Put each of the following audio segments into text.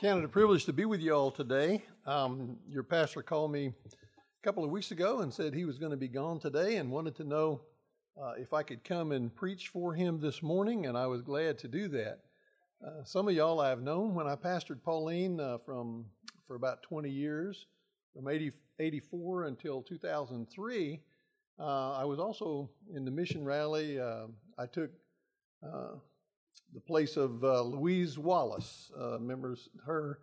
counted a privilege to be with you all today. Um, your pastor called me a couple of weeks ago and said he was going to be gone today and wanted to know uh, if I could come and preach for him this morning, and I was glad to do that. Uh, some of y'all I've known when I pastored Pauline uh, from for about 20 years, from 80, 84 until 2003. Uh, I was also in the mission rally. Uh, I took uh, the place of uh, Louise Wallace. Uh, members, her,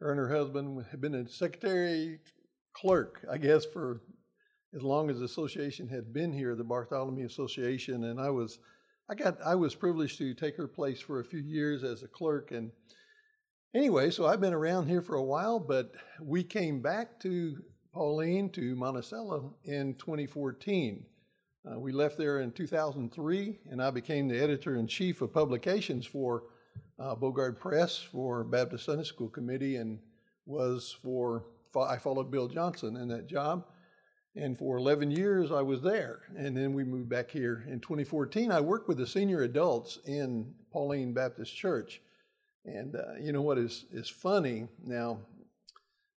her and her husband had been a secretary clerk, I guess, for as long as the association had been here, the Bartholomew Association, and I was, I got, I was privileged to take her place for a few years as a clerk, and anyway, so I've been around here for a while, but we came back to Pauline to Monticello in 2014. Uh, we left there in 2003, and I became the editor in chief of publications for uh, Bogard Press for Baptist Sunday School Committee, and was for I followed Bill Johnson in that job, and for 11 years I was there, and then we moved back here in 2014. I worked with the senior adults in Pauline Baptist Church, and uh, you know what is is funny now.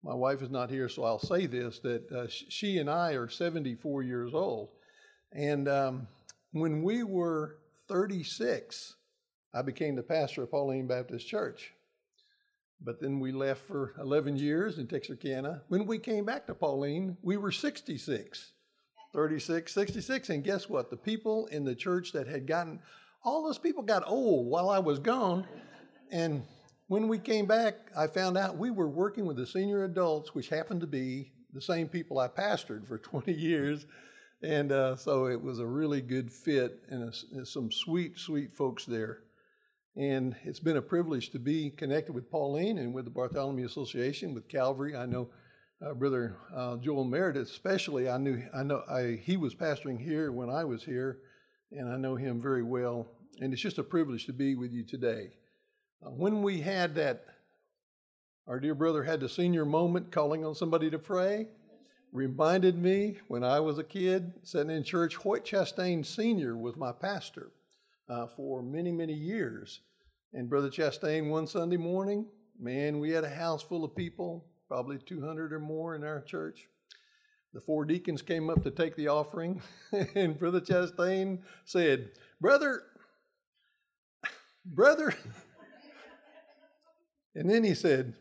My wife is not here, so I'll say this: that uh, she and I are 74 years old and um, when we were 36, I became the pastor of Pauline Baptist Church. But then we left for 11 years in Texarkana. When we came back to Pauline, we were 66, 36, 66. And guess what? The people in the church that had gotten, all those people got old while I was gone. And when we came back, I found out we were working with the senior adults, which happened to be the same people I pastored for 20 years. And uh, so it was a really good fit and a, some sweet, sweet folks there. And it's been a privilege to be connected with Pauline and with the Bartholomew Association, with Calvary. I know uh, Brother uh, Joel Meredith, especially. I knew I know I, he was pastoring here when I was here, and I know him very well. And it's just a privilege to be with you today. Uh, when we had that, our dear brother had the senior moment calling on somebody to pray reminded me when I was a kid sitting in church, Hoyt Chastain Sr. was my pastor uh, for many, many years. And Brother Chastain, one Sunday morning, man, we had a house full of people, probably 200 or more in our church. The four deacons came up to take the offering, and Brother Chastain said, Brother, brother. and then he said,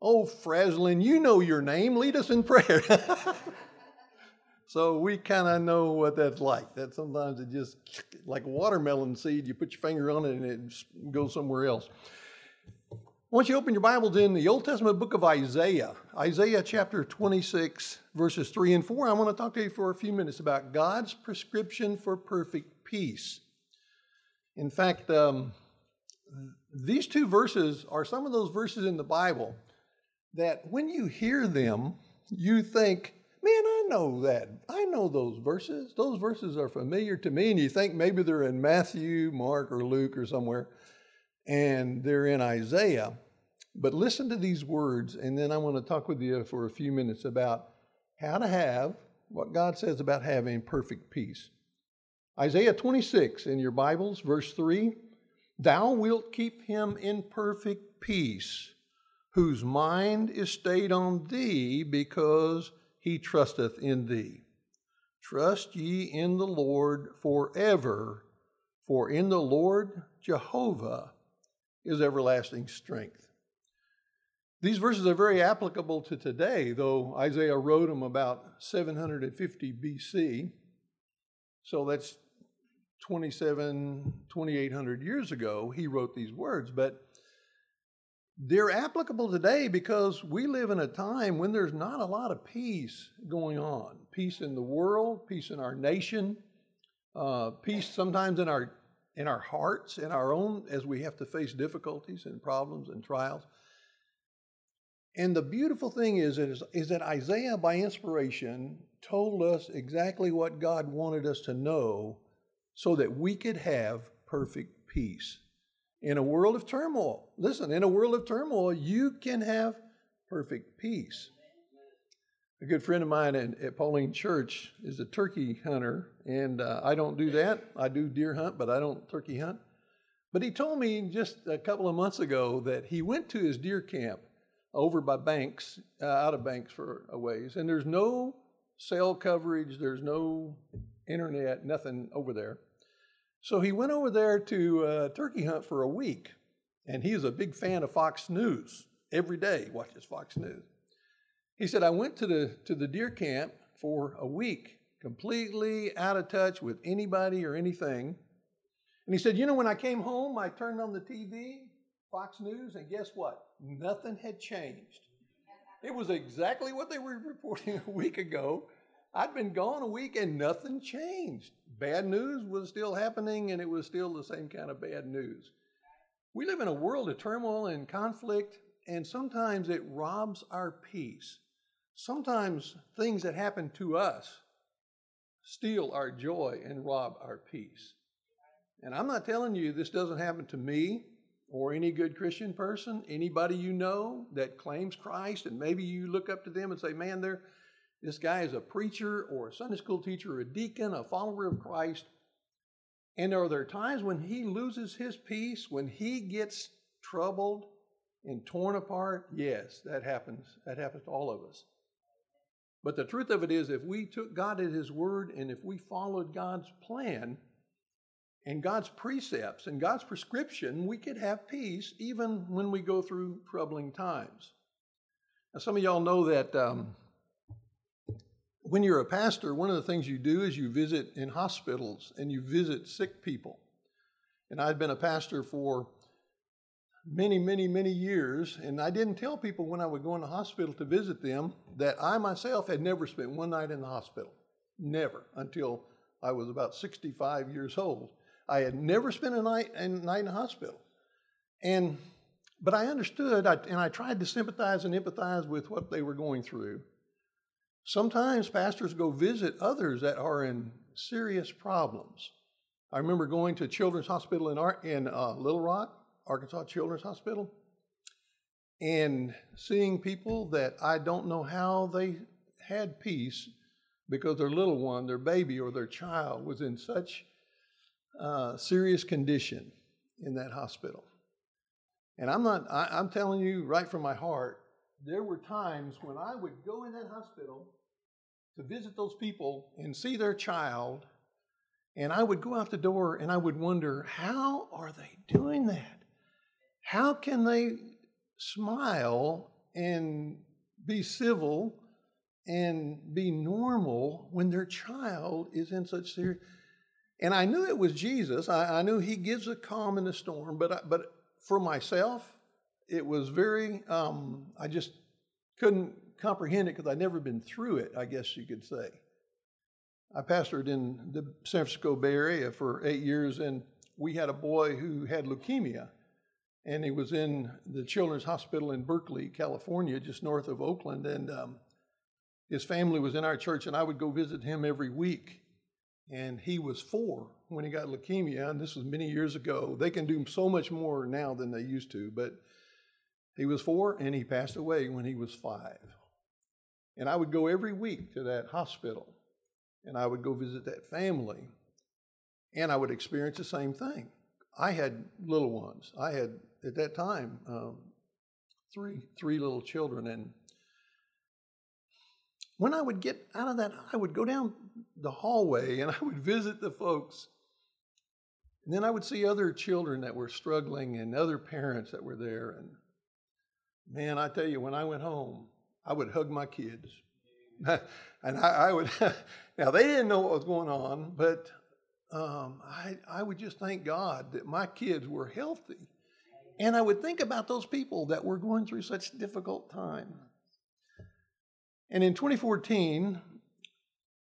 Oh, Fraslin, you know your name. Lead us in prayer. so we kind of know what that's like. That sometimes it just like a watermelon seed. You put your finger on it and it goes somewhere else. Once you open your Bibles in the Old Testament book of Isaiah, Isaiah chapter 26, verses 3 and 4, I want to talk to you for a few minutes about God's prescription for perfect peace. In fact, um, these two verses are some of those verses in the Bible that when you hear them, you think, man, I know that. I know those verses. Those verses are familiar to me. And you think maybe they're in Matthew, Mark, or Luke or somewhere, and they're in Isaiah. But listen to these words, and then I want to talk with you for a few minutes about how to have what God says about having perfect peace. Isaiah 26 in your Bibles, verse 3 Thou wilt keep him in perfect peace whose mind is stayed on thee because he trusteth in thee. Trust ye in the Lord forever, for in the Lord Jehovah is everlasting strength. These verses are very applicable to today, though Isaiah wrote them about 750 BC. So that's 27, 2800 years ago, he wrote these words. But they're applicable today because we live in a time when there's not a lot of peace going on peace in the world, peace in our nation, uh, peace sometimes in our in our hearts, in our own, as we have to face difficulties and problems and trials. And the beautiful thing is, is, is that Isaiah, by inspiration, told us exactly what God wanted us to know so that we could have perfect peace in a world of turmoil. Listen, in a world of turmoil, you can have perfect peace. A good friend of mine at, at Pauline Church is a turkey hunter, and uh, I don't do that. I do deer hunt, but I don't turkey hunt. But he told me just a couple of months ago that he went to his deer camp over by Banks, uh, out of Banks for a ways, and there's no cell coverage, there's no internet, nothing over there. So he went over there to uh, turkey hunt for a week, and he is a big fan of Fox News. Every day watches Fox News. He said, I went to the, to the deer camp for a week, completely out of touch with anybody or anything. And he said, You know, when I came home, I turned on the TV, Fox News, and guess what? Nothing had changed. It was exactly what they were reporting a week ago. I'd been gone a week and nothing changed. Bad news was still happening and it was still the same kind of bad news. We live in a world of turmoil and conflict, and sometimes it robs our peace. Sometimes things that happen to us steal our joy and rob our peace. And I'm not telling you this doesn't happen to me or any good Christian person, anybody you know that claims Christ, and maybe you look up to them and say, man, they're, this guy is a preacher or a Sunday school teacher a deacon, a follower of Christ. And are there times when he loses his peace, when he gets troubled and torn apart? Yes, that happens. That happens to all of us. But the truth of it is, if we took God at His word and if we followed God's plan and God's precepts and God's prescription, we could have peace even when we go through troubling times. Now, some of y'all know that um, when you're a pastor, one of the things you do is you visit in hospitals and you visit sick people. And I'd been a pastor for many, many, many years, and I didn't tell people when I would go in the hospital to visit them that I myself had never spent one night in the hospital. Never until I was about 65 years old. I had never spent a night, night in the hospital. And but I understood, I, and I tried to sympathize and empathize with what they were going through. Sometimes pastors go visit others that are in serious problems. I remember going to Children's Hospital in, in uh, Little Rock, Arkansas Children's Hospital, and seeing people that I don't know how they had peace because their little one, their baby, or their child was in such uh, serious condition in that hospital. And I'm not, I, I'm telling you right from my heart, there were times when I would go in that hospital to visit those people and see their child, and I would go out the door and I would wonder, how are they doing that? How can they smile and be civil and be normal when their child is in such serious? And I knew it was Jesus. I, I knew He gives a calm in the storm. But I, but for myself, it was very. Um, I just couldn't comprehend it because I'd never been through it. I guess you could say. I pastored in the San Francisco Bay Area for eight years, and we had a boy who had leukemia and he was in the Children's Hospital in Berkeley, California, just north of Oakland. And um, his family was in our church, and I would go visit him every week. And he was four when he got leukemia, and this was many years ago. They can do so much more now than they used to, but he was four, and he passed away when he was five. And I would go every week to that hospital, and I would go visit that family, and I would experience the same thing. I had little ones. I had at that time um, three three little children, and when I would get out of that, I would go down the hallway and I would visit the folks. And then I would see other children that were struggling and other parents that were there. And man, I tell you, when I went home, I would hug my kids. and I, I would, now they didn't know what was going on, but um, I, I would just thank God that my kids were healthy. And I would think about those people that were going through such difficult time. And in 2014,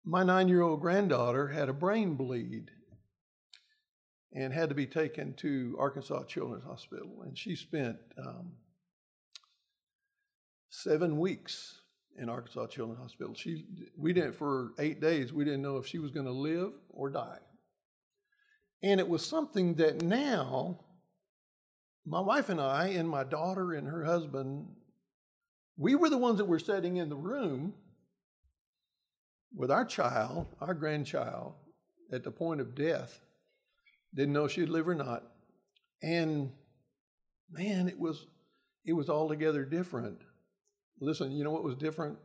my nine year old granddaughter had a brain bleed and had to be taken to Arkansas Children's Hospital. And she spent um, seven weeks in Arkansas Children's Hospital. She, we didn't, for eight days, we didn't know if she was going to live or die. And it was something that now my wife and I, and my daughter and her husband, we were the ones that were sitting in the room with our child, our grandchild, at the point of death. Didn't know she'd live or not. And man, it was it was altogether different. Listen, you know what was different?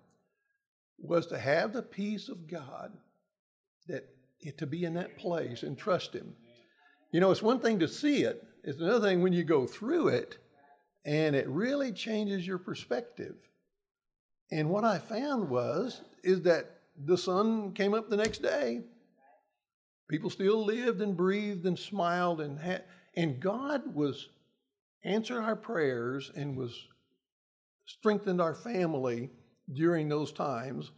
Was to have the peace of God that to be in that place and trust Him. You know, it's one thing to see it, it's another thing when you go through it and it really changes your perspective. And what I found was is that the sun came up the next day. People still lived and breathed and smiled and had, and God was answered our prayers and was strengthened our family during those times.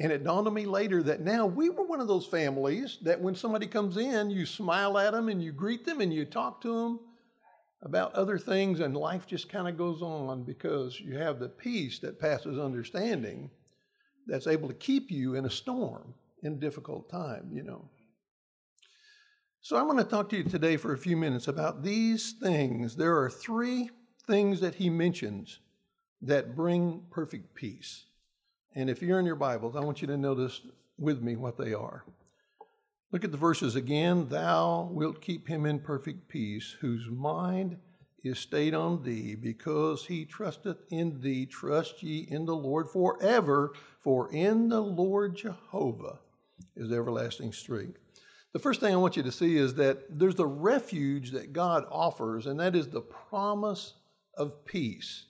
And it dawned on me later that now we were one of those families that when somebody comes in, you smile at them and you greet them and you talk to them about other things, and life just kind of goes on because you have the peace that passes understanding that's able to keep you in a storm, in a difficult time, you know. So, I'm going to talk to you today for a few minutes about these things. There are three things that he mentions that bring perfect peace. And if you're in your Bibles, I want you to notice with me what they are. Look at the verses again. Thou wilt keep him in perfect peace, whose mind is stayed on thee, because he trusteth in thee. Trust ye in the Lord forever, for in the Lord Jehovah is everlasting strength. The first thing I want you to see is that there's a refuge that God offers, and that is the promise of peace.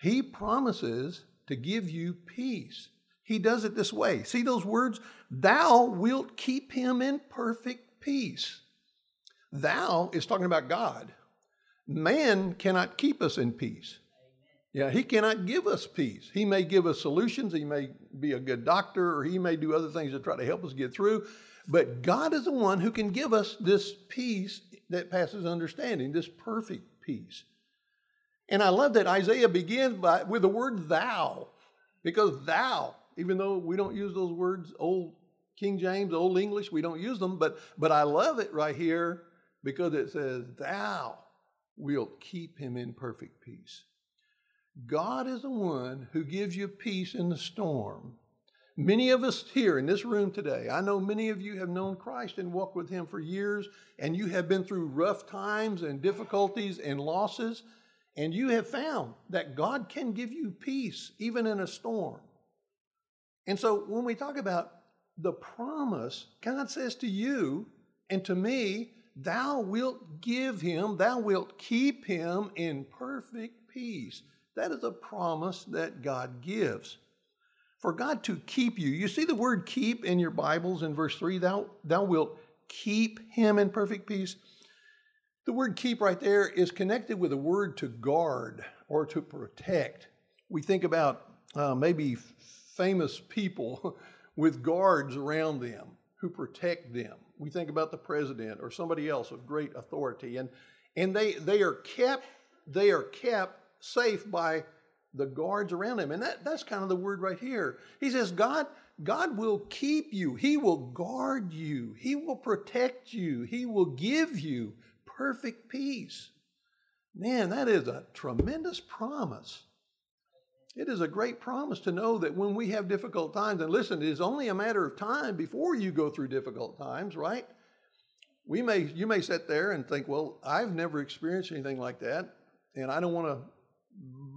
He promises to give you peace. He does it this way. See those words? Thou wilt keep him in perfect peace. Thou is talking about God. Man cannot keep us in peace. Yeah, he cannot give us peace. He may give us solutions. He may be a good doctor, or he may do other things to try to help us get through. But God is the one who can give us this peace that passes understanding, this perfect peace. And I love that Isaiah begins by, with the word thou, because thou, even though we don't use those words, old King James, old English, we don't use them, but, but I love it right here because it says, Thou wilt keep him in perfect peace. God is the one who gives you peace in the storm. Many of us here in this room today, I know many of you have known Christ and walked with Him for years, and you have been through rough times and difficulties and losses, and you have found that God can give you peace even in a storm. And so when we talk about the promise, God says to you and to me, Thou wilt give him, thou wilt keep him in perfect peace. That is a promise that God gives for God to keep you. You see the word keep in your Bibles in verse 3 thou, thou wilt keep him in perfect peace. The word keep right there is connected with the word to guard or to protect. We think about uh, maybe famous people with guards around them who protect them. We think about the president or somebody else of great authority, and, and they, they are kept they are kept safe by the guards around him. And that, that's kind of the word right here. He says, God, God will keep you. He will guard you. He will protect you. He will give you perfect peace. Man, that is a tremendous promise. It is a great promise to know that when we have difficult times, and listen, it is only a matter of time before you go through difficult times, right? We may, you may sit there and think, well, I've never experienced anything like that, and I don't want to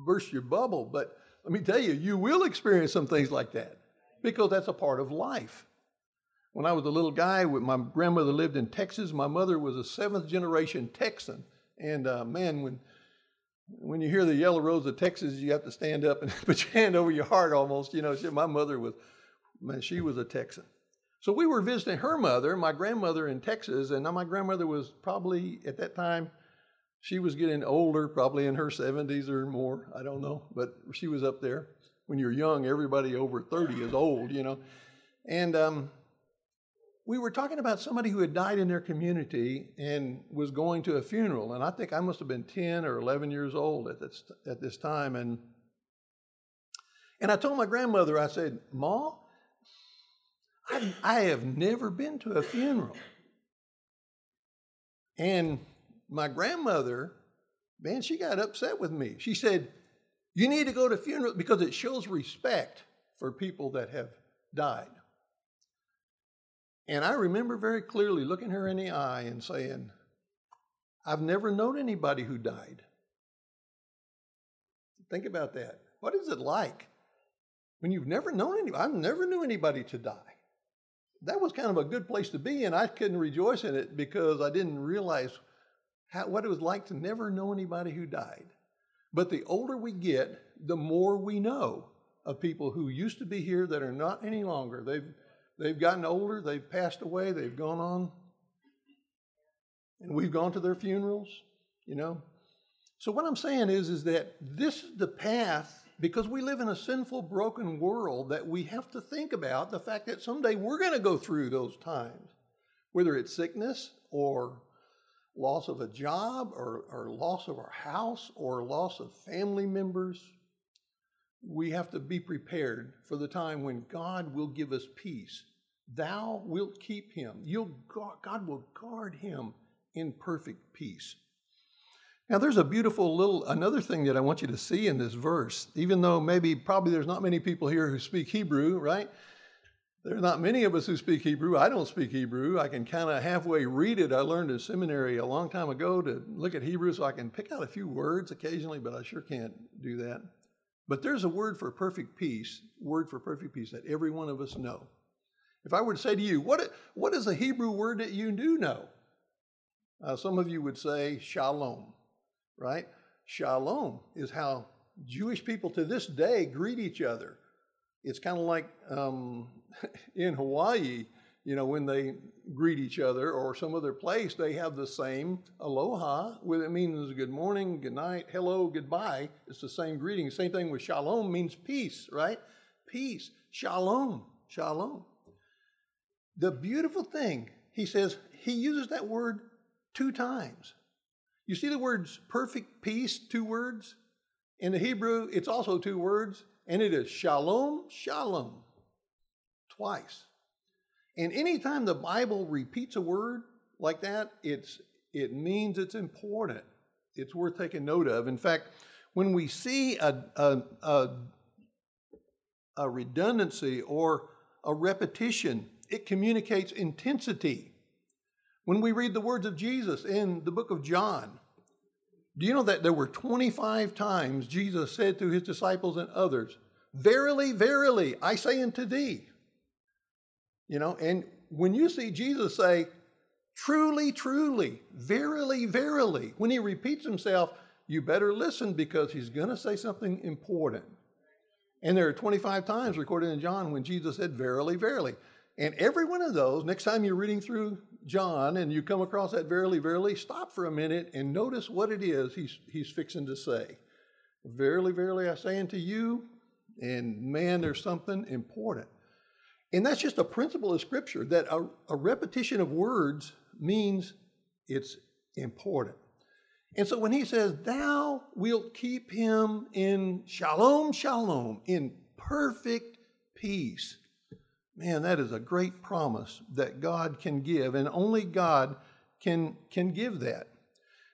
burst your bubble, but let me tell you, you will experience some things like that because that's a part of life. When I was a little guy, my grandmother lived in Texas. My mother was a seventh generation Texan. And uh, man, when when you hear the yellow rose of Texas, you have to stand up and put your hand over your heart almost. You know, she, my mother was, man, she was a Texan. So we were visiting her mother, my grandmother in Texas, and now my grandmother was probably at that time she was getting older, probably in her 70s or more. I don't know, but she was up there. When you're young, everybody over 30 is old, you know. And um, we were talking about somebody who had died in their community and was going to a funeral. And I think I must have been 10 or 11 years old at this, at this time. And, and I told my grandmother, I said, Ma, I, I have never been to a funeral. And my grandmother, man, she got upset with me. She said, You need to go to funeral because it shows respect for people that have died. And I remember very clearly looking her in the eye and saying, I've never known anybody who died. Think about that. What is it like when you've never known anybody? I never knew anybody to die. That was kind of a good place to be, and I couldn't rejoice in it because I didn't realize how, what it was like to never know anybody who died. But the older we get, the more we know of people who used to be here that are not any longer. They've, they've gotten older, they've passed away, they've gone on. And we've gone to their funerals, you know. So what I'm saying is, is that this is the path because we live in a sinful, broken world that we have to think about the fact that someday we're going to go through those times, whether it's sickness or loss of a job or, or loss of our house or loss of family members. We have to be prepared for the time when God will give us peace. Thou wilt keep him. You'll, God will guard him in perfect peace. Now, there's a beautiful little, another thing that I want you to see in this verse, even though maybe probably there's not many people here who speak Hebrew, right? There's not many of us who speak Hebrew. I don't speak Hebrew. I can kind of halfway read it. I learned in seminary a long time ago to look at Hebrew so I can pick out a few words occasionally, but I sure can't do that. But there's a word for perfect peace, word for perfect peace that every one of us know. If I were to say to you, what, what is a Hebrew word that you do know? Uh, some of you would say shalom, right? Shalom is how Jewish people to this day greet each other. It's kind of like um, in Hawaii, you know, when they greet each other or some other place, they have the same aloha, where it means good morning, good night, hello, goodbye. It's the same greeting. Same thing with shalom means peace, right? Peace. Shalom. Shalom. The beautiful thing, he says, he uses that word two times. You see the words perfect peace, two words? In the Hebrew, it's also two words, and it is shalom, shalom, twice. And anytime the Bible repeats a word like that, it's, it means it's important. It's worth taking note of. In fact, when we see a, a, a, a redundancy or a repetition, it communicates intensity. When we read the words of Jesus in the book of John, do you know that there were 25 times Jesus said to his disciples and others, Verily, verily, I say unto thee. You know, and when you see Jesus say, Truly, truly, verily, verily, when he repeats himself, you better listen because he's going to say something important. And there are 25 times recorded in John when Jesus said, Verily, verily. And every one of those, next time you're reading through John and you come across that verily, verily, stop for a minute and notice what it is he's, he's fixing to say. Verily, verily, I say unto you, and man, there's something important. And that's just a principle of Scripture that a, a repetition of words means it's important. And so when he says, Thou wilt keep him in shalom, shalom, in perfect peace, Man, that is a great promise that God can give, and only God can, can give that.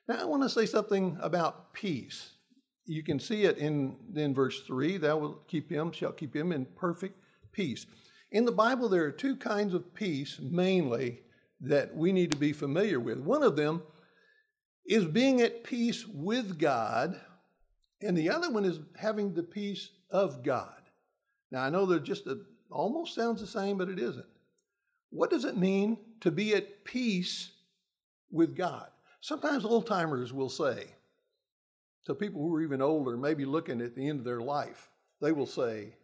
Now, I want to say something about peace. You can see it in, in verse 3 Thou will keep him, shall keep him in perfect peace. In the Bible, there are two kinds of peace mainly that we need to be familiar with. One of them is being at peace with God, and the other one is having the peace of God. Now, I know there's just a almost sounds the same, but it isn't. What does it mean to be at peace with God? Sometimes old timers will say to people who are even older, maybe looking at the end of their life, they will say,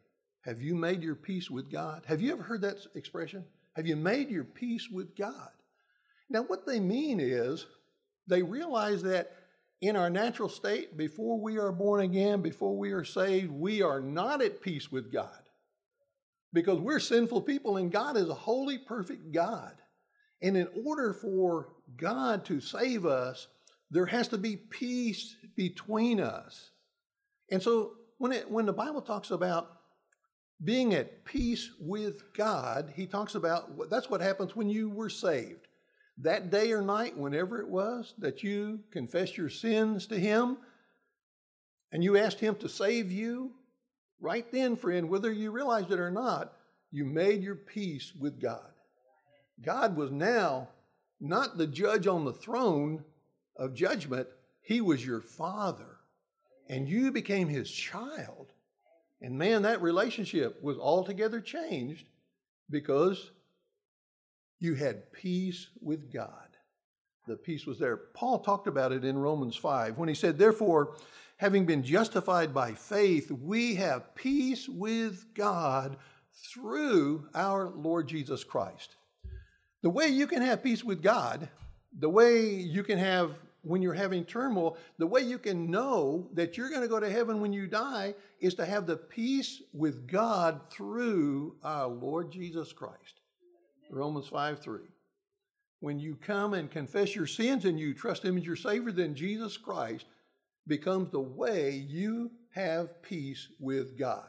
Have you made your peace with God? Have you ever heard that expression? Have you made your peace with God? Now, what they mean is they realize that in our natural state, before we are born again, before we are saved, we are not at peace with God because we're sinful people and God is a holy, perfect God. And in order for God to save us, there has to be peace between us. And so when, it, when the Bible talks about being at peace with God, he talks about that's what happens when you were saved. That day or night, whenever it was, that you confessed your sins to Him and you asked Him to save you, right then, friend, whether you realized it or not, you made your peace with God. God was now not the judge on the throne of judgment, he was your father and you became his child. And man, that relationship was altogether changed because you had peace with God. The peace was there. Paul talked about it in Romans 5 when he said, Therefore, having been justified by faith, we have peace with God through our Lord Jesus Christ. The way you can have peace with God, the way you can have when you're having turmoil, the way you can know that you're going to go to heaven when you die is to have the peace with God through our Lord Jesus Christ. Romans 5 3. When you come and confess your sins and you trust Him as your Savior, then Jesus Christ becomes the way you have peace with God.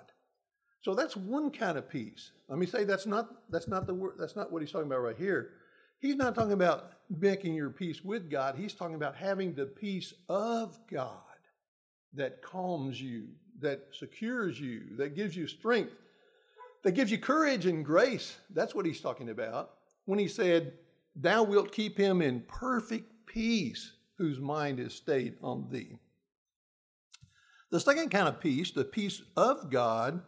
So that's one kind of peace. Let me say that's not that's not the word that's not what he's talking about right here. He's not talking about making your peace with God. He's talking about having the peace of God that calms you, that secures you, that gives you strength, that gives you courage and grace. That's what he's talking about when he said, Thou wilt keep him in perfect peace whose mind is stayed on thee. The second kind of peace, the peace of God,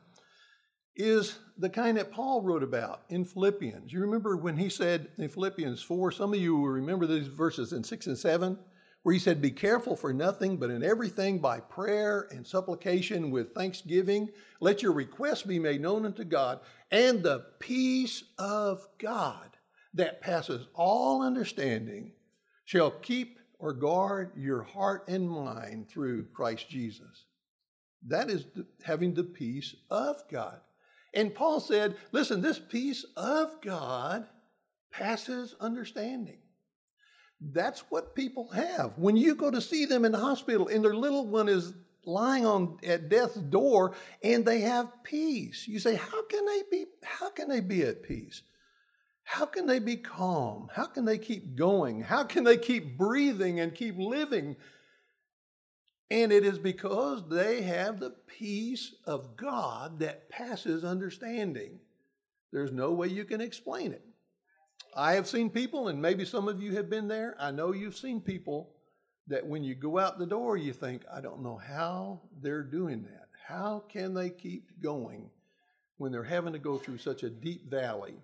is the kind that Paul wrote about in Philippians. You remember when he said in Philippians 4, some of you will remember these verses in 6 and 7, where he said, Be careful for nothing, but in everything by prayer and supplication with thanksgiving, let your requests be made known unto God, and the peace of God that passes all understanding shall keep or guard your heart and mind through Christ Jesus. That is having the peace of God. And Paul said, listen, this peace of God passes understanding. That's what people have. When you go to see them in the hospital and their little one is lying on at death's door and they have peace. You say, how can they be how can they be at peace? How can they be calm? How can they keep going? How can they keep breathing and keep living and it is because they have the peace of God that passes understanding. There's no way you can explain it. I have seen people, and maybe some of you have been there. I know you've seen people that when you go out the door, you think, I don't know how they're doing that. How can they keep going when they're having to go through such a deep valley?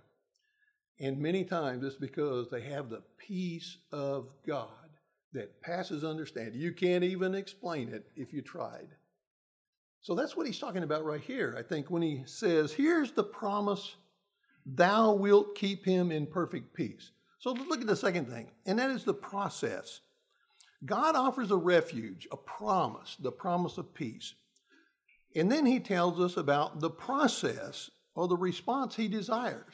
And many times it's because they have the peace of God that passes understanding. You can't even explain it if you tried. So that's what he's talking about right here. I think when he says, Here's the promise, thou wilt keep him in perfect peace. So let's look at the second thing, and that is the process. God offers a refuge, a promise, the promise of peace. And then he tells us about the process or the response he desires.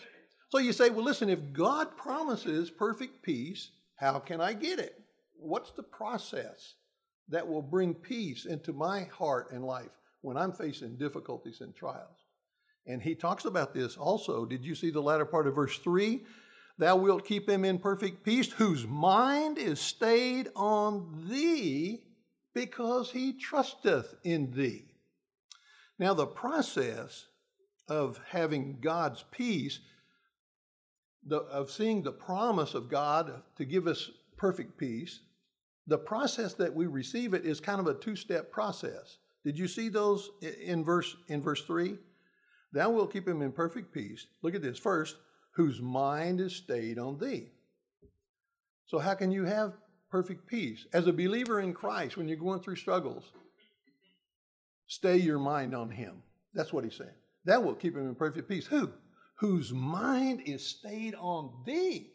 So you say, well, listen, if God promises perfect peace, how can I get it? What's the process that will bring peace into my heart and life when I'm facing difficulties and trials? And he talks about this also. Did you see the latter part of verse 3? Thou wilt keep him in perfect peace, whose mind is stayed on thee because he trusteth in thee. Now, the process of having God's peace, the, of seeing the promise of God to give us perfect peace, the process that we receive it is kind of a two-step process. Did you see those in verse in verse 3? Thou wilt keep him in perfect peace. Look at this. First, whose mind is stayed on thee. So how can you have perfect peace? As a believer in Christ, when you're going through struggles, stay your mind on him. That's what he's saying. That will keep him in perfect peace. Who? Whose mind is stayed on thee.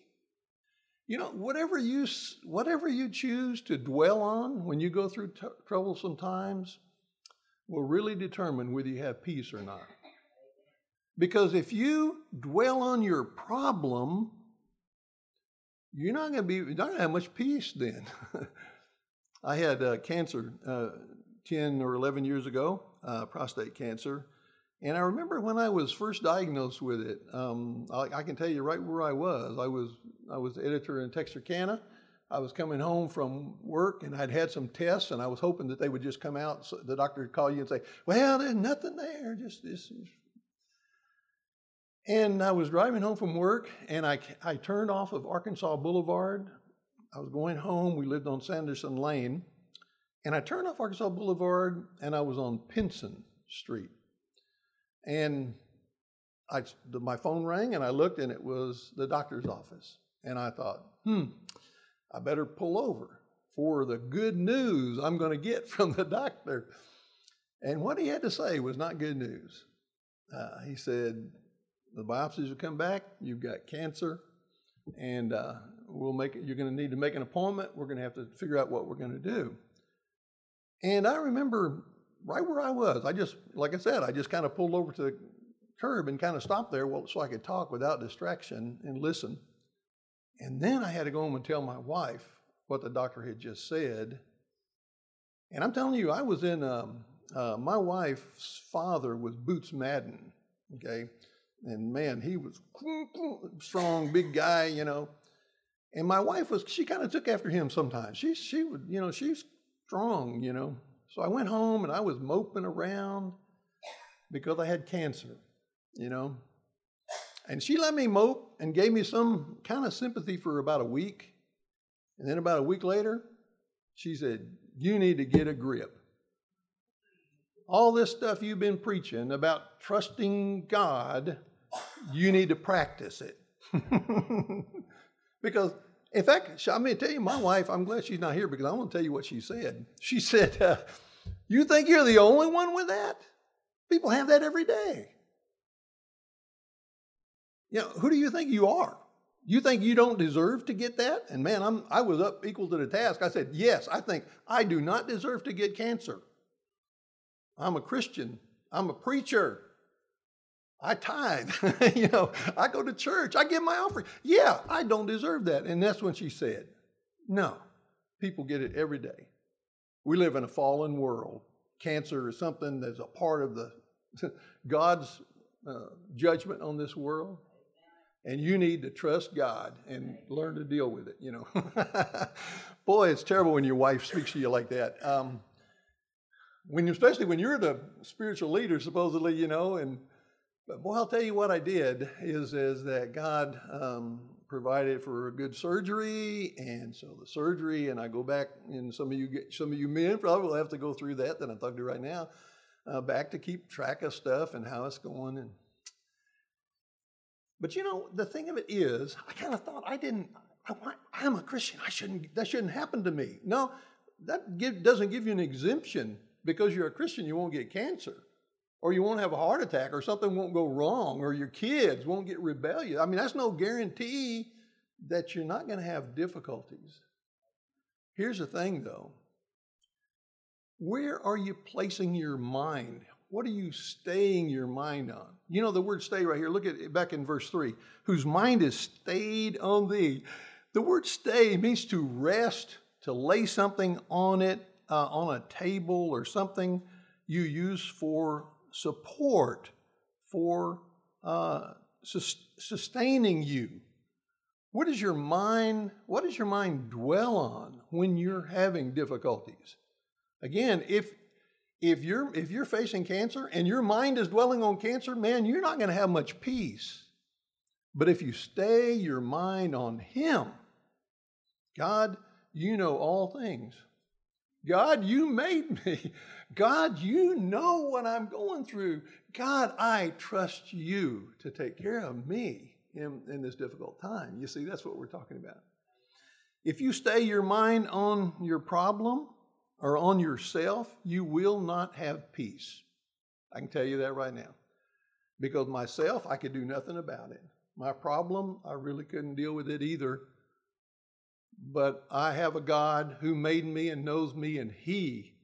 You know, whatever you whatever you choose to dwell on when you go through t- troublesome times will really determine whether you have peace or not. Because if you dwell on your problem, you're not going to be not going to have much peace then. I had uh, cancer uh, 10 or 11 years ago, uh, prostate cancer. And I remember when I was first diagnosed with it, um, I, I, can tell you right where I was. I was I was the editor in Texarkana. I was coming home from work and I'd had some tests and I was hoping that they would just come out. So the doctor would call you and say, "Well, there's nothing there. Just this." And I was driving home from work and I I turned off of Arkansas Boulevard. I was going home. We lived on Sanderson Lane. And I turned off Arkansas Boulevard and I was on Pinson Street. And I, my phone rang and I looked and it was the doctor's office. And I thought, hmm, I better pull over for the good news I'm going to get from the doctor. And what he had to say was not good news. Uh, he said, the biopsies will come back, you've got cancer, and uh, we'll make it, you're going to need to make an appointment. We're going to have to figure out what we're going to do. And I remember right where I was, I just, like I said, I just kind of pulled over to the curb and kind of stopped there so I could talk without distraction and listen. And then I had to go home and tell my wife what the doctor had just said. And I'm telling you, I was in, um, uh, my wife's father was Boots Madden, okay? And man, he was strong, big guy, you know. And my wife was, she kind of took after him sometimes. She, she would, you know, she's strong, you know. So I went home and I was moping around because I had cancer, you know. And she let me mope and gave me some kind of sympathy for about a week. And then about a week later, she said, You need to get a grip. All this stuff you've been preaching about trusting God, you need to practice it. because in fact, I'm going to tell you, my wife, I'm glad she's not here because I want to tell you what she said. She said, uh, You think you're the only one with that? People have that every day. You know, who do you think you are? You think you don't deserve to get that? And man, I'm, I was up equal to the task. I said, Yes, I think I do not deserve to get cancer. I'm a Christian, I'm a preacher. I tithe, you know, I go to church, I give my offering. Yeah, I don't deserve that. And that's when she said, No, people get it every day. We live in a fallen world. Cancer is something that's a part of the God's uh, judgment on this world. And you need to trust God and learn to deal with it, you know. Boy, it's terrible when your wife speaks to you like that. Um, when especially when you're the spiritual leader, supposedly, you know, and but boy, I'll tell you what I did is is that God um, provided for a good surgery, and so the surgery, and I go back, and some of you get, some of you men probably will have to go through that that I'm talking to right now, uh, back to keep track of stuff and how it's going. And but you know, the thing of it is, I kind of thought I didn't. I, I'm a Christian. I shouldn't. That shouldn't happen to me. No, that give, doesn't give you an exemption because you're a Christian. You won't get cancer or you won't have a heart attack, or something won't go wrong, or your kids won't get rebellious. I mean, that's no guarantee that you're not going to have difficulties. Here's the thing, though where are you placing your mind? What are you staying your mind on? You know the word stay right here. Look at it back in verse 3 whose mind is stayed on thee. The word stay means to rest, to lay something on it, uh, on a table or something you use for support for uh, sus- sustaining you. What does your mind? What does your mind dwell on when you're having difficulties? Again, if if you're if you're facing cancer and your mind is dwelling on cancer, man, you're not going to have much peace. But if you stay your mind on Him, God, you know all things. God, you made me. God, you know what I'm going through. God, I trust you to take care of me in, in this difficult time. You see, that's what we're talking about. If you stay your mind on your problem or on yourself, you will not have peace. I can tell you that right now. Because myself, I could do nothing about it. My problem, I really couldn't deal with it either but I have a God who made me and knows me, and He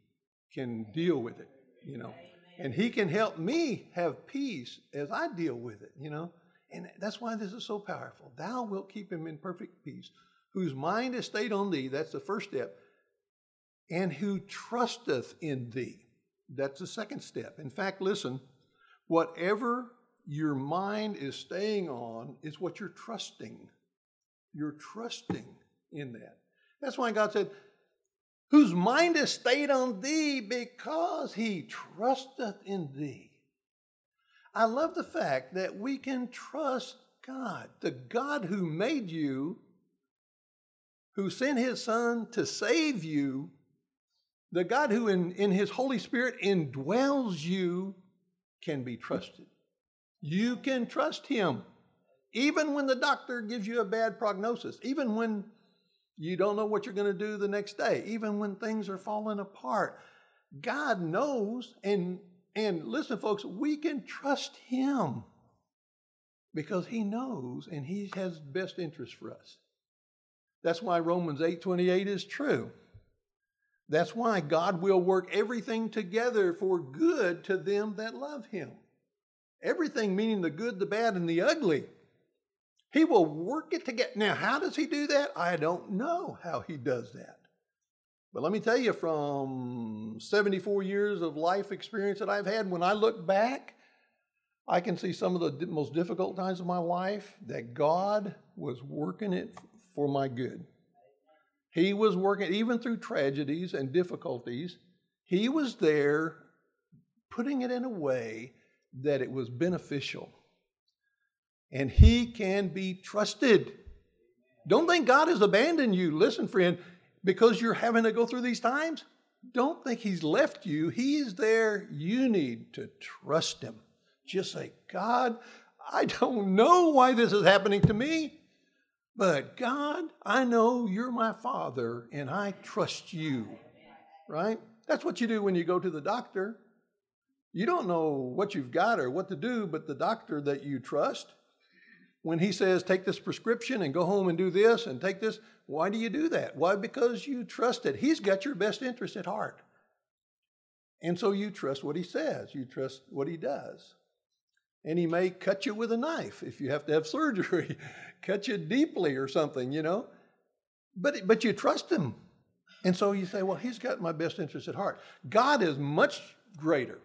can deal with it, you know. And He can help me have peace as I deal with it, you know. And that's why this is so powerful. Thou wilt keep him in perfect peace, whose mind is stayed on thee. That's the first step. And who trusteth in thee. That's the second step. In fact, listen, whatever your mind is staying on is what you're trusting. You're trusting in that. That's why God said, Whose mind is stayed on thee because he trusteth in thee. I love the fact that we can trust God, the God who made you, who sent his son to save you, the God who in, in his Holy Spirit indwells you, can be trusted. You can trust him. Even when the doctor gives you a bad prognosis, even when you don't know what you're going to do the next day, even when things are falling apart, God knows and and listen folks, we can trust him because he knows and he has best interest for us. That's why Romans 8:28 is true. That's why God will work everything together for good to them that love him. Everything meaning the good, the bad, and the ugly. He will work it together. Now, how does he do that? I don't know how he does that. But let me tell you, from 74 years of life experience that I've had, when I look back, I can see some of the most difficult times of my life that God was working it for my good. He was working, even through tragedies and difficulties, He was there putting it in a way that it was beneficial. And He can be trusted. Don't think God has abandoned you. Listen, friend, because you're having to go through these times, don't think He's left you. He's there. You need to trust Him. Just say, God, I don't know why this is happening to me, but God, I know you're my Father and I trust you. Right? That's what you do when you go to the doctor. You don't know what you've got or what to do, but the doctor that you trust, when he says, take this prescription and go home and do this and take this, why do you do that? Why? Because you trust it. He's got your best interest at heart. And so you trust what he says, you trust what he does and he may cut you with a knife if you have to have surgery, cut you deeply or something, you know. But, but you trust him. And so you say, well, he's got my best interest at heart. God is much greater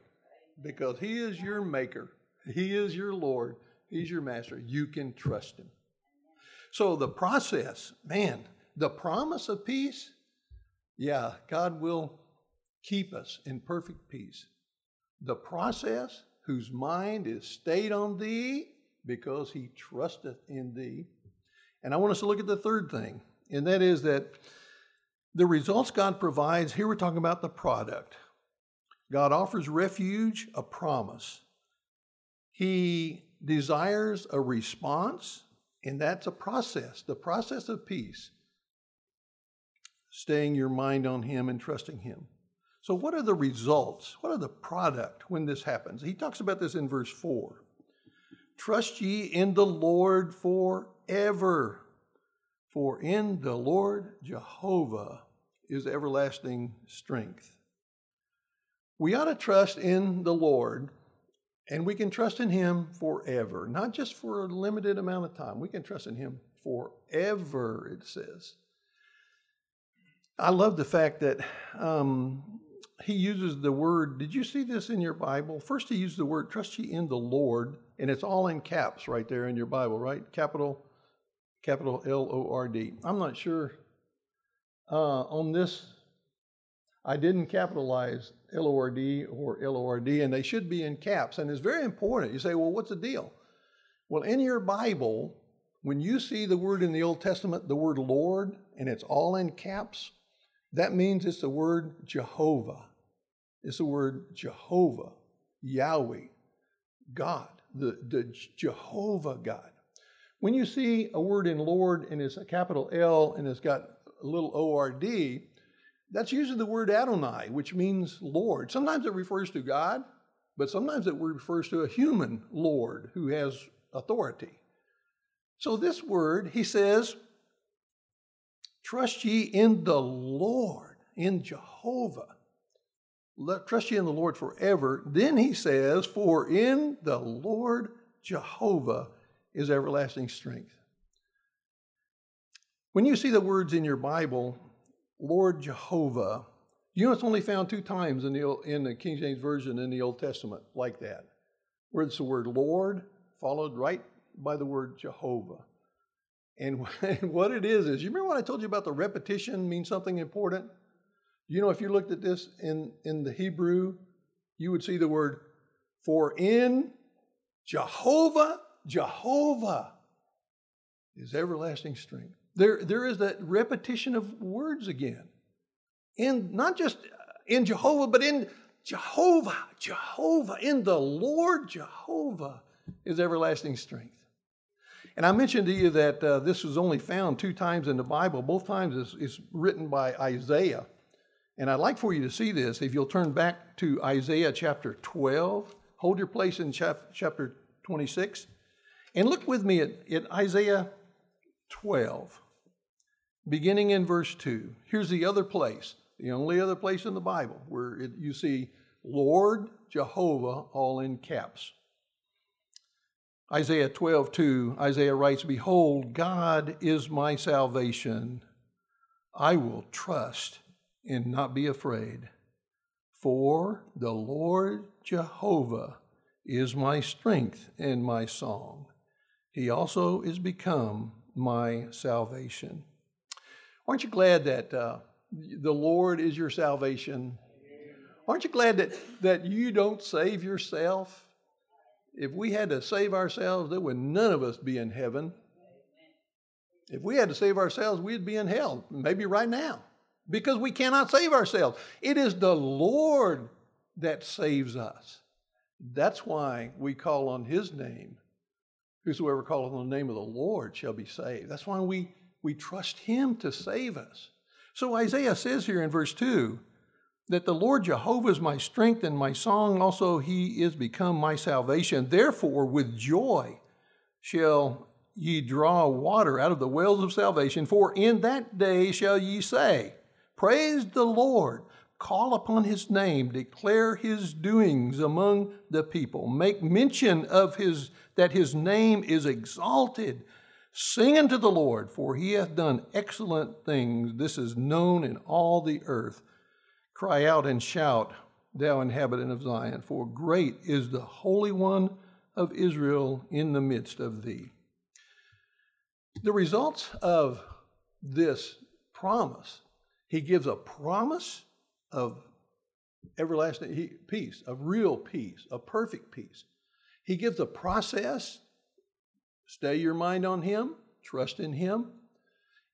because he is your maker, he is your Lord, he's your master. You can trust him. So the process, man, the promise of peace, yeah, God will keep us in perfect peace. The process, whose mind is stayed on thee because he trusteth in thee. And I want us to look at the third thing, and that is that the results God provides, here we're talking about the product. God offers refuge, a promise. He desires a response, and that's a process, the process of peace. Staying your mind on Him and trusting Him. So, what are the results? What are the product when this happens? He talks about this in verse 4. Trust ye in the Lord forever, for in the Lord Jehovah is everlasting strength. We ought to trust in the Lord, and we can trust in Him forever, not just for a limited amount of time. We can trust in Him forever, it says. I love the fact that um, he uses the word, did you see this in your Bible? First, he used the word, trust ye in the Lord, and it's all in caps right there in your Bible, right? Capital, capital L O R D. I'm not sure uh, on this, I didn't capitalize L O R D or L O R D, and they should be in caps, and it's very important. You say, well, what's the deal? Well, in your Bible, when you see the word in the Old Testament, the word Lord, and it's all in caps, that means it's the word Jehovah. It's the word Jehovah, Yahweh, God, the, the Jehovah God. When you see a word in Lord and it's a capital L and it's got a little ORD, that's usually the word Adonai, which means Lord. Sometimes it refers to God, but sometimes it refers to a human Lord who has authority. So this word, he says, trust ye in the Lord, in Jehovah. Let, trust ye in the Lord forever. Then he says, For in the Lord Jehovah is everlasting strength. When you see the words in your Bible, Lord Jehovah, you know it's only found two times in the, in the King James Version in the Old Testament like that, where it's the word Lord followed right by the word Jehovah. And what it is is, you remember what I told you about the repetition means something important? You know, if you looked at this in, in the Hebrew, you would see the word for in Jehovah, Jehovah is everlasting strength. There, there is that repetition of words again. In not just in Jehovah, but in Jehovah, Jehovah, in the Lord Jehovah is everlasting strength. And I mentioned to you that uh, this was only found two times in the Bible. Both times it's, it's written by Isaiah. And I'd like for you to see this. If you'll turn back to Isaiah chapter 12, hold your place in chap- chapter 26, and look with me at, at Isaiah 12, beginning in verse 2. Here's the other place, the only other place in the Bible where it, you see Lord Jehovah all in caps. Isaiah 12, 2, Isaiah writes, Behold, God is my salvation. I will trust and not be afraid. For the Lord Jehovah is my strength and my song. He also is become my salvation. Aren't you glad that uh, the Lord is your salvation? Aren't you glad that, that you don't save yourself? If we had to save ourselves, there would none of us be in heaven. If we had to save ourselves, we'd be in hell, maybe right now because we cannot save ourselves. It is the Lord that saves us. That's why we call on his name. Whosoever calleth on the name of the Lord shall be saved. That's why we, we trust him to save us. So Isaiah says here in verse 2 that the Lord Jehovah is my strength and my song, also he is become my salvation. Therefore, with joy shall ye draw water out of the wells of salvation, for in that day shall ye say, Praise the Lord. Call upon his name, declare his doings among the people. Make mention of his that his name is exalted. Sing unto the Lord, for he hath done excellent things. This is known in all the earth. Cry out and shout, thou inhabitant of Zion, for great is the Holy One of Israel in the midst of thee. The results of this promise he gives a promise of everlasting peace, of real peace, of perfect peace. He gives a process. Stay your mind on Him, trust in Him.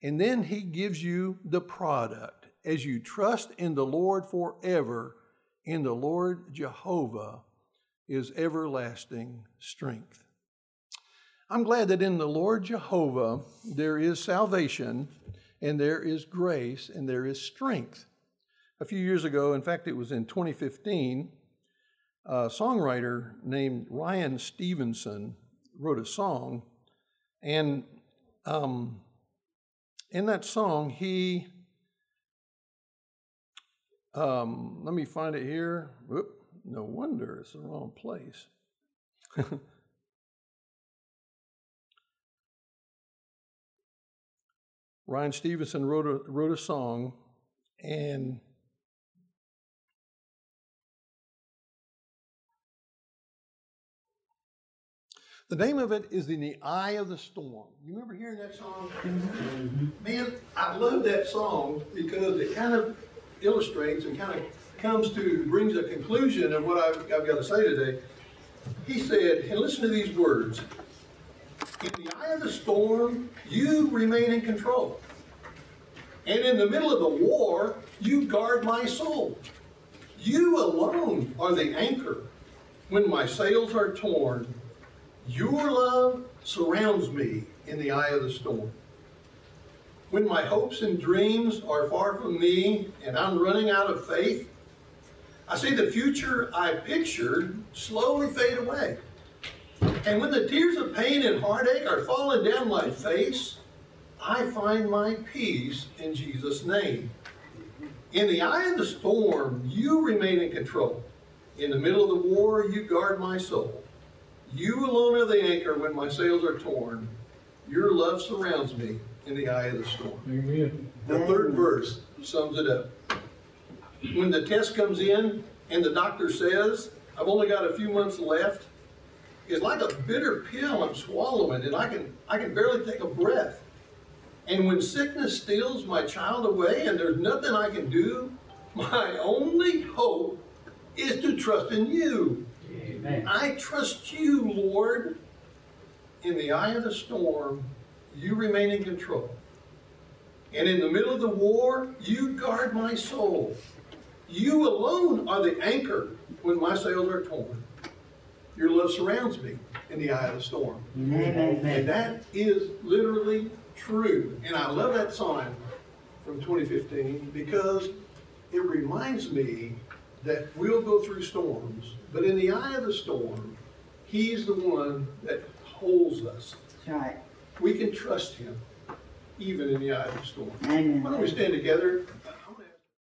And then He gives you the product. As you trust in the Lord forever, in the Lord Jehovah is everlasting strength. I'm glad that in the Lord Jehovah there is salvation and there is grace and there is strength. A few years ago, in fact, it was in 2015, a songwriter named Ryan Stevenson wrote a song, and um, in that song, he um, let me find it here. Whoop, no wonder it's the wrong place. Ryan Stevenson wrote a, wrote a song, and The name of it is In the Eye of the Storm. You remember hearing that song? Mm-hmm. Man, I love that song because it kind of illustrates and kind of comes to, brings a conclusion of what I've, I've got to say today. He said, and listen to these words in the eye of the storm, you remain in control. And in the middle of the war, you guard my soul. You alone are the anchor when my sails are torn. Your love surrounds me in the eye of the storm. When my hopes and dreams are far from me and I'm running out of faith, I see the future I pictured slowly fade away. And when the tears of pain and heartache are falling down my face, I find my peace in Jesus' name. In the eye of the storm, you remain in control. In the middle of the war, you guard my soul. You alone are the anchor when my sails are torn. Your love surrounds me in the eye of the storm. Amen. The third verse sums it up. When the test comes in and the doctor says, I've only got a few months left, it's like a bitter pill I'm swallowing, and I can I can barely take a breath. And when sickness steals my child away and there's nothing I can do, my only hope is to trust in you. Amen. I trust you, Lord. In the eye of the storm, you remain in control. And in the middle of the war, you guard my soul. You alone are the anchor when my sails are torn. Your love surrounds me in the eye of the storm. Amen. And that is literally true. And I love that song from 2015 because it reminds me that we'll go through storms, but in the eye of the storm, He's the one that holds us. Right. We can trust Him even in the eye of the storm. Amen. Why don't we stand together?